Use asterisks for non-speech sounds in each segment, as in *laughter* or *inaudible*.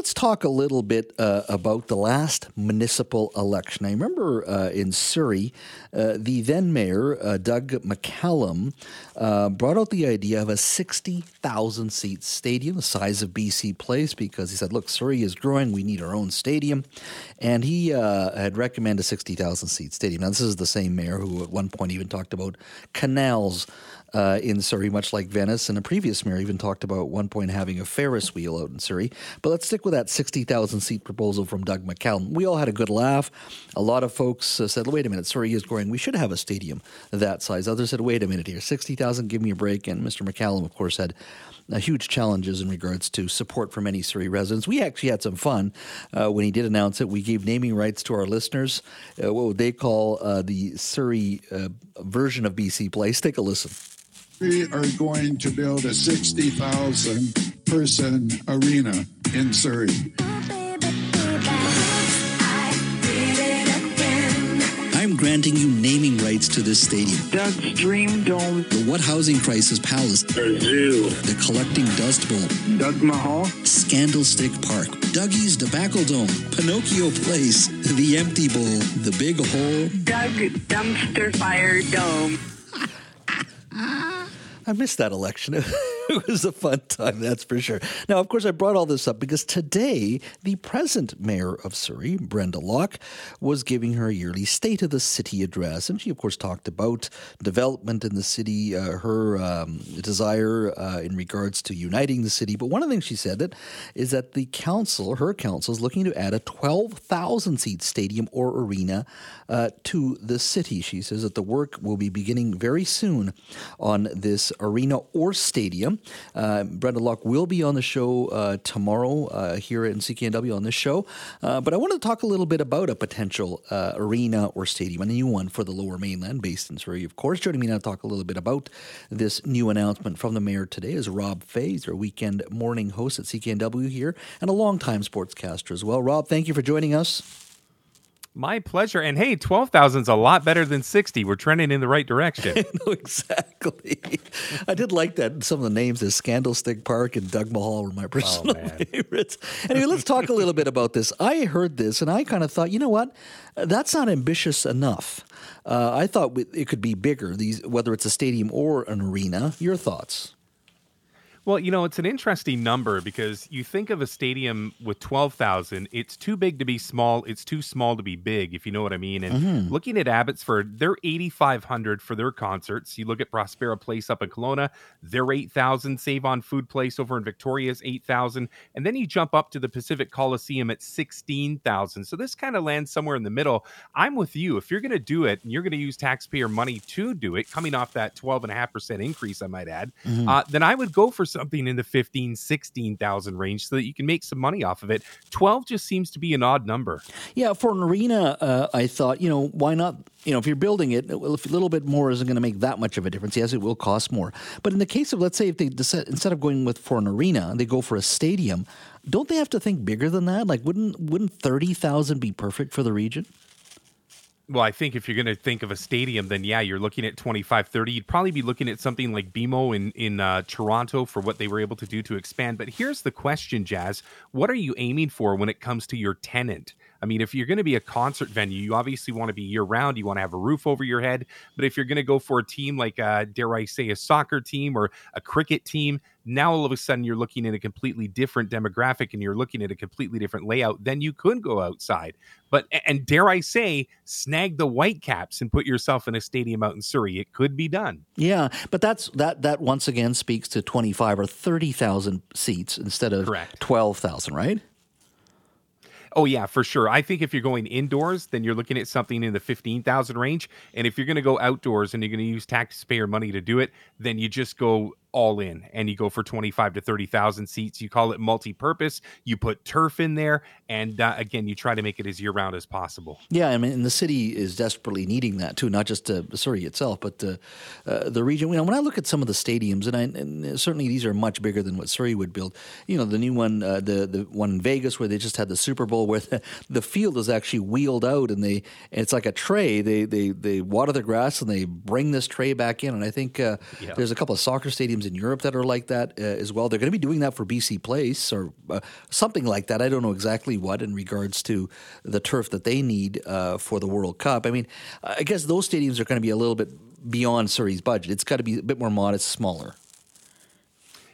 let's talk a little bit uh, about the last municipal election. I remember uh, in Surrey, uh, the then mayor, uh, Doug McCallum, uh, brought out the idea of a 60,000 seat stadium, the size of BC Place, because he said, look, Surrey is growing, we need our own stadium. And he uh, had recommended a 60,000 seat stadium. Now, this is the same mayor who at one point even talked about canals uh, in Surrey, much like Venice. And a previous mayor even talked about at one point having a Ferris wheel out in Surrey. But let's stick with that 60,000 seat proposal from Doug McCallum. We all had a good laugh. A lot of folks uh, said, wait a minute, Surrey is growing. We should have a stadium that size. Others said, wait a minute here, 60,000, give me a break. And Mr. McCallum, of course, had uh, huge challenges in regards to support from any Surrey residents. We actually had some fun uh, when he did announce it. We gave naming rights to our listeners. Uh, what would they call uh, the Surrey uh, version of BC Place? Take a listen. We are going to build a 60,000 person arena in Surrey. I'm granting you naming rights to this stadium. Doug's Dream Dome. The What Housing Crisis Palace. The Zoo. The Collecting Dust Bowl. Doug Mahal. Scandalstick Park. Dougie's Tobacco Dome. Pinocchio Place. The Empty Bowl. The Big Hole. Doug Dumpster Fire Dome. I missed that election. *laughs* *laughs* it was a fun time, that's for sure. Now, of course, I brought all this up because today the present mayor of Surrey, Brenda Locke, was giving her yearly State of the City address. And she, of course, talked about development in the city, uh, her um, desire uh, in regards to uniting the city. But one of the things she said that is that the council, her council, is looking to add a 12,000 seat stadium or arena uh, to the city. She says that the work will be beginning very soon on this arena or stadium. Uh, Brenda Locke will be on the show uh, tomorrow uh, here in CKNW on this show. Uh, but I want to talk a little bit about a potential uh, arena or stadium, a new one for the lower mainland based in Surrey, of course. Joining me now to talk a little bit about this new announcement from the mayor today is Rob Fai. Our weekend morning host at CKNW here and a longtime sportscaster as well. Rob, thank you for joining us. My pleasure. And hey, 12,000 is a lot better than 60. We're trending in the right direction. *laughs* no, exactly. I did like that. Some of the names, is Scandalstick Park and Doug Mahal were my personal man. *laughs* favorites. Anyway, let's talk a little bit about this. I heard this and I kind of thought, you know what? That's not ambitious enough. Uh, I thought it could be bigger, these, whether it's a stadium or an arena. Your thoughts? Well, you know, it's an interesting number because you think of a stadium with 12,000, it's too big to be small, it's too small to be big, if you know what I mean. And Mm-hmm. looking at Abbotsford, they're 8,500 for their concerts. You look at Prospera Place up in Kelowna, they're 8,000. Save on Food Place over in Victoria is 8,000. And then you jump up to the Pacific Coliseum at 16,000. So this kind of lands somewhere in the middle. I'm with you. If you're going to do it and you're going to use taxpayer money to do it, coming off that 12.5% increase, I might add, Mm-hmm. uh, then I would go for something in the 15, 16,000 range so that you can make some money off of it. 12 just seems to be an odd number. Yeah, for an arena, uh, I thought, you know, why not? You know, if you're building it, a little bit more isn't going to make that much of a difference. Yes, it will cost more. But in the case of, let's say, if they decide, instead of going with for an arena, they go for a stadium, don't they have to think bigger than that? Like, wouldn't wouldn't thirty thousand be perfect for the region? Well, I think if you're going to think of a stadium, then yeah, you're looking at 25, 30. You'd probably be looking at something like BMO in, in uh, Toronto for what they were able to do to expand. But here's the question, Jazz. What are you aiming for when it comes to your tenant? I mean, if you're going to be a concert venue, you obviously want to be year round. You want to have a roof over your head. But if you're going to go for a team like, uh, dare I say, a soccer team or a cricket team, now all of a sudden you're looking at a completely different demographic and you're looking at a completely different layout. Then you could go outside. But, and dare I say, snag the Whitecaps and put yourself in a stadium out in Surrey. It could be done. Yeah, but that's that that once again speaks to twenty five or thirty thousand seats instead of Correct. twelve thousand, right? Oh yeah, for sure. I think if you're going indoors, then you're looking at something in the fifteen thousand range. And if you're going to go outdoors and you're going to use taxpayer money to do it, then you just go all in and you go for twenty five to thirty thousand seats. You call it multi-purpose. You put turf in there, and uh, again, you try to make it as year round as possible. Yeah, I mean, the city is desperately needing that too, not just uh, Surrey itself, but uh, uh, the region. You know, when I look at some of the stadiums, and, I, and certainly these are much bigger than what Surrey would build. You know, the new one, uh, the the one in Vegas where they just had the Super Bowl, where the, the field is actually wheeled out, and they and it's like a tray. They they they water the grass and they bring this tray back in. And I think uh, Yeah. there's a couple of soccer stadiums stadiums in Europe that are like that uh, as well. They're going to be doing that for BC Place or uh, something like that. I don't know exactly what in regards to the turf that they need uh, for the World Cup. I mean, I guess those stadiums are going to be a little bit beyond Surrey's budget. It's got to be a bit more modest, smaller.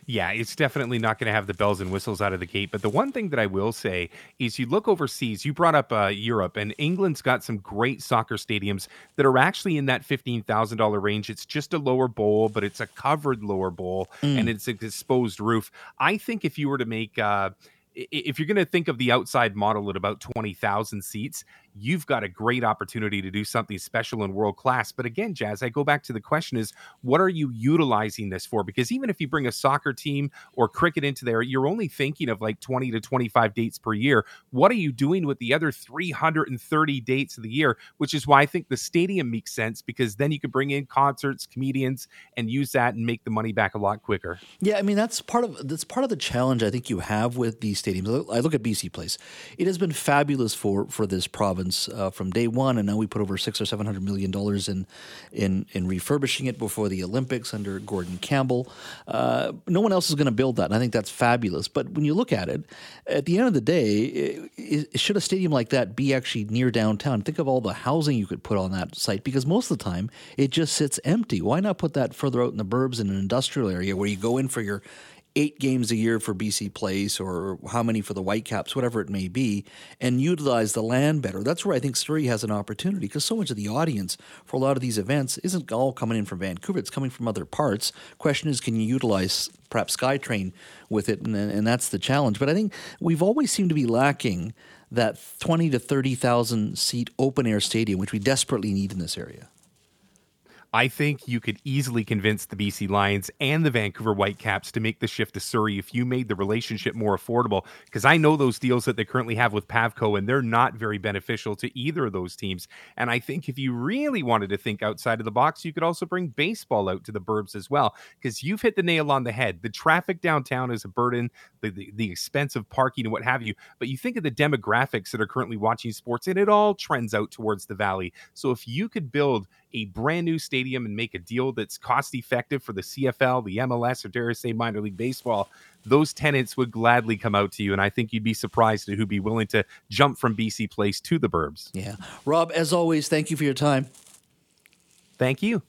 Yeah, it's definitely not going to have the bells and whistles out of the gate. But the one thing that I will say is you look overseas, you brought up uh, Europe, and England's got some great soccer stadiums that are actually in that $15,000 range. It's just a lower bowl, but it's a covered lower bowl mm. and it's an exposed roof. I think if you were to make, uh, if you're going to think of the outside model at about 20,000 seats, you've got a great opportunity to do something special and world class. But again, Jazz, I go back to the question is what are you utilizing this for? Because even if you bring a soccer team or cricket into there, you're only thinking of like 20 to 25 dates per year. What are you doing with the other 330 dates of the year? Which is why I think the stadium makes sense because then you can bring in concerts, comedians, and use that and make the money back a lot quicker. Yeah, I mean that's part of that's part of the challenge I think you have with these stadiums. I look at BC Place; it has been fabulous for for this province uh, from day one, and now we put over six or seven hundred million dollars in, in in refurbishing it before the Olympics under Gordon Campbell. Uh, no one else is going to build that, and I think that's fabulous. But when you look at it, at the end of the day, it, it, should a stadium like that be actually near downtown? Think of all the housing you could put on that site, because most of the time it just sits empty. Why not put that further out in the burbs in an industrial area where you go in for your eight games a year for BC Place or how many for the Whitecaps, whatever it may be, and utilize the land better. That's where I think Surrey has an opportunity because so much of the audience for a lot of these events isn't all coming in from Vancouver, it's coming from other parts. Question is, can you utilize perhaps SkyTrain with it? And, and that's the challenge. But I think we've always seemed to be lacking that 20 to 30,000 seat open air stadium, which we desperately need in this area. I think you could easily convince the BC Lions and the Vancouver Whitecaps to make the shift to Surrey if you made the relationship more affordable. Because I know those deals that they currently have with Pavco, and they're not very beneficial to either of those teams. And I think if you really wanted to think outside of the box, you could also bring baseball out to the burbs as well. Because you've hit the nail on the head. The traffic downtown is a burden, the, the, the expensive parking and what have you. But you think of the demographics that are currently watching sports, and it all trends out towards the valley. So if you could build a brand new stadium and make a deal that's cost effective for the CFL, the MLS, or dare I say minor league baseball, those tenants would gladly come out to you. And I think you'd be surprised at who'd be willing to jump from BC Place to the Burbs. Yeah. Rob, as always, thank you for your time. Thank you.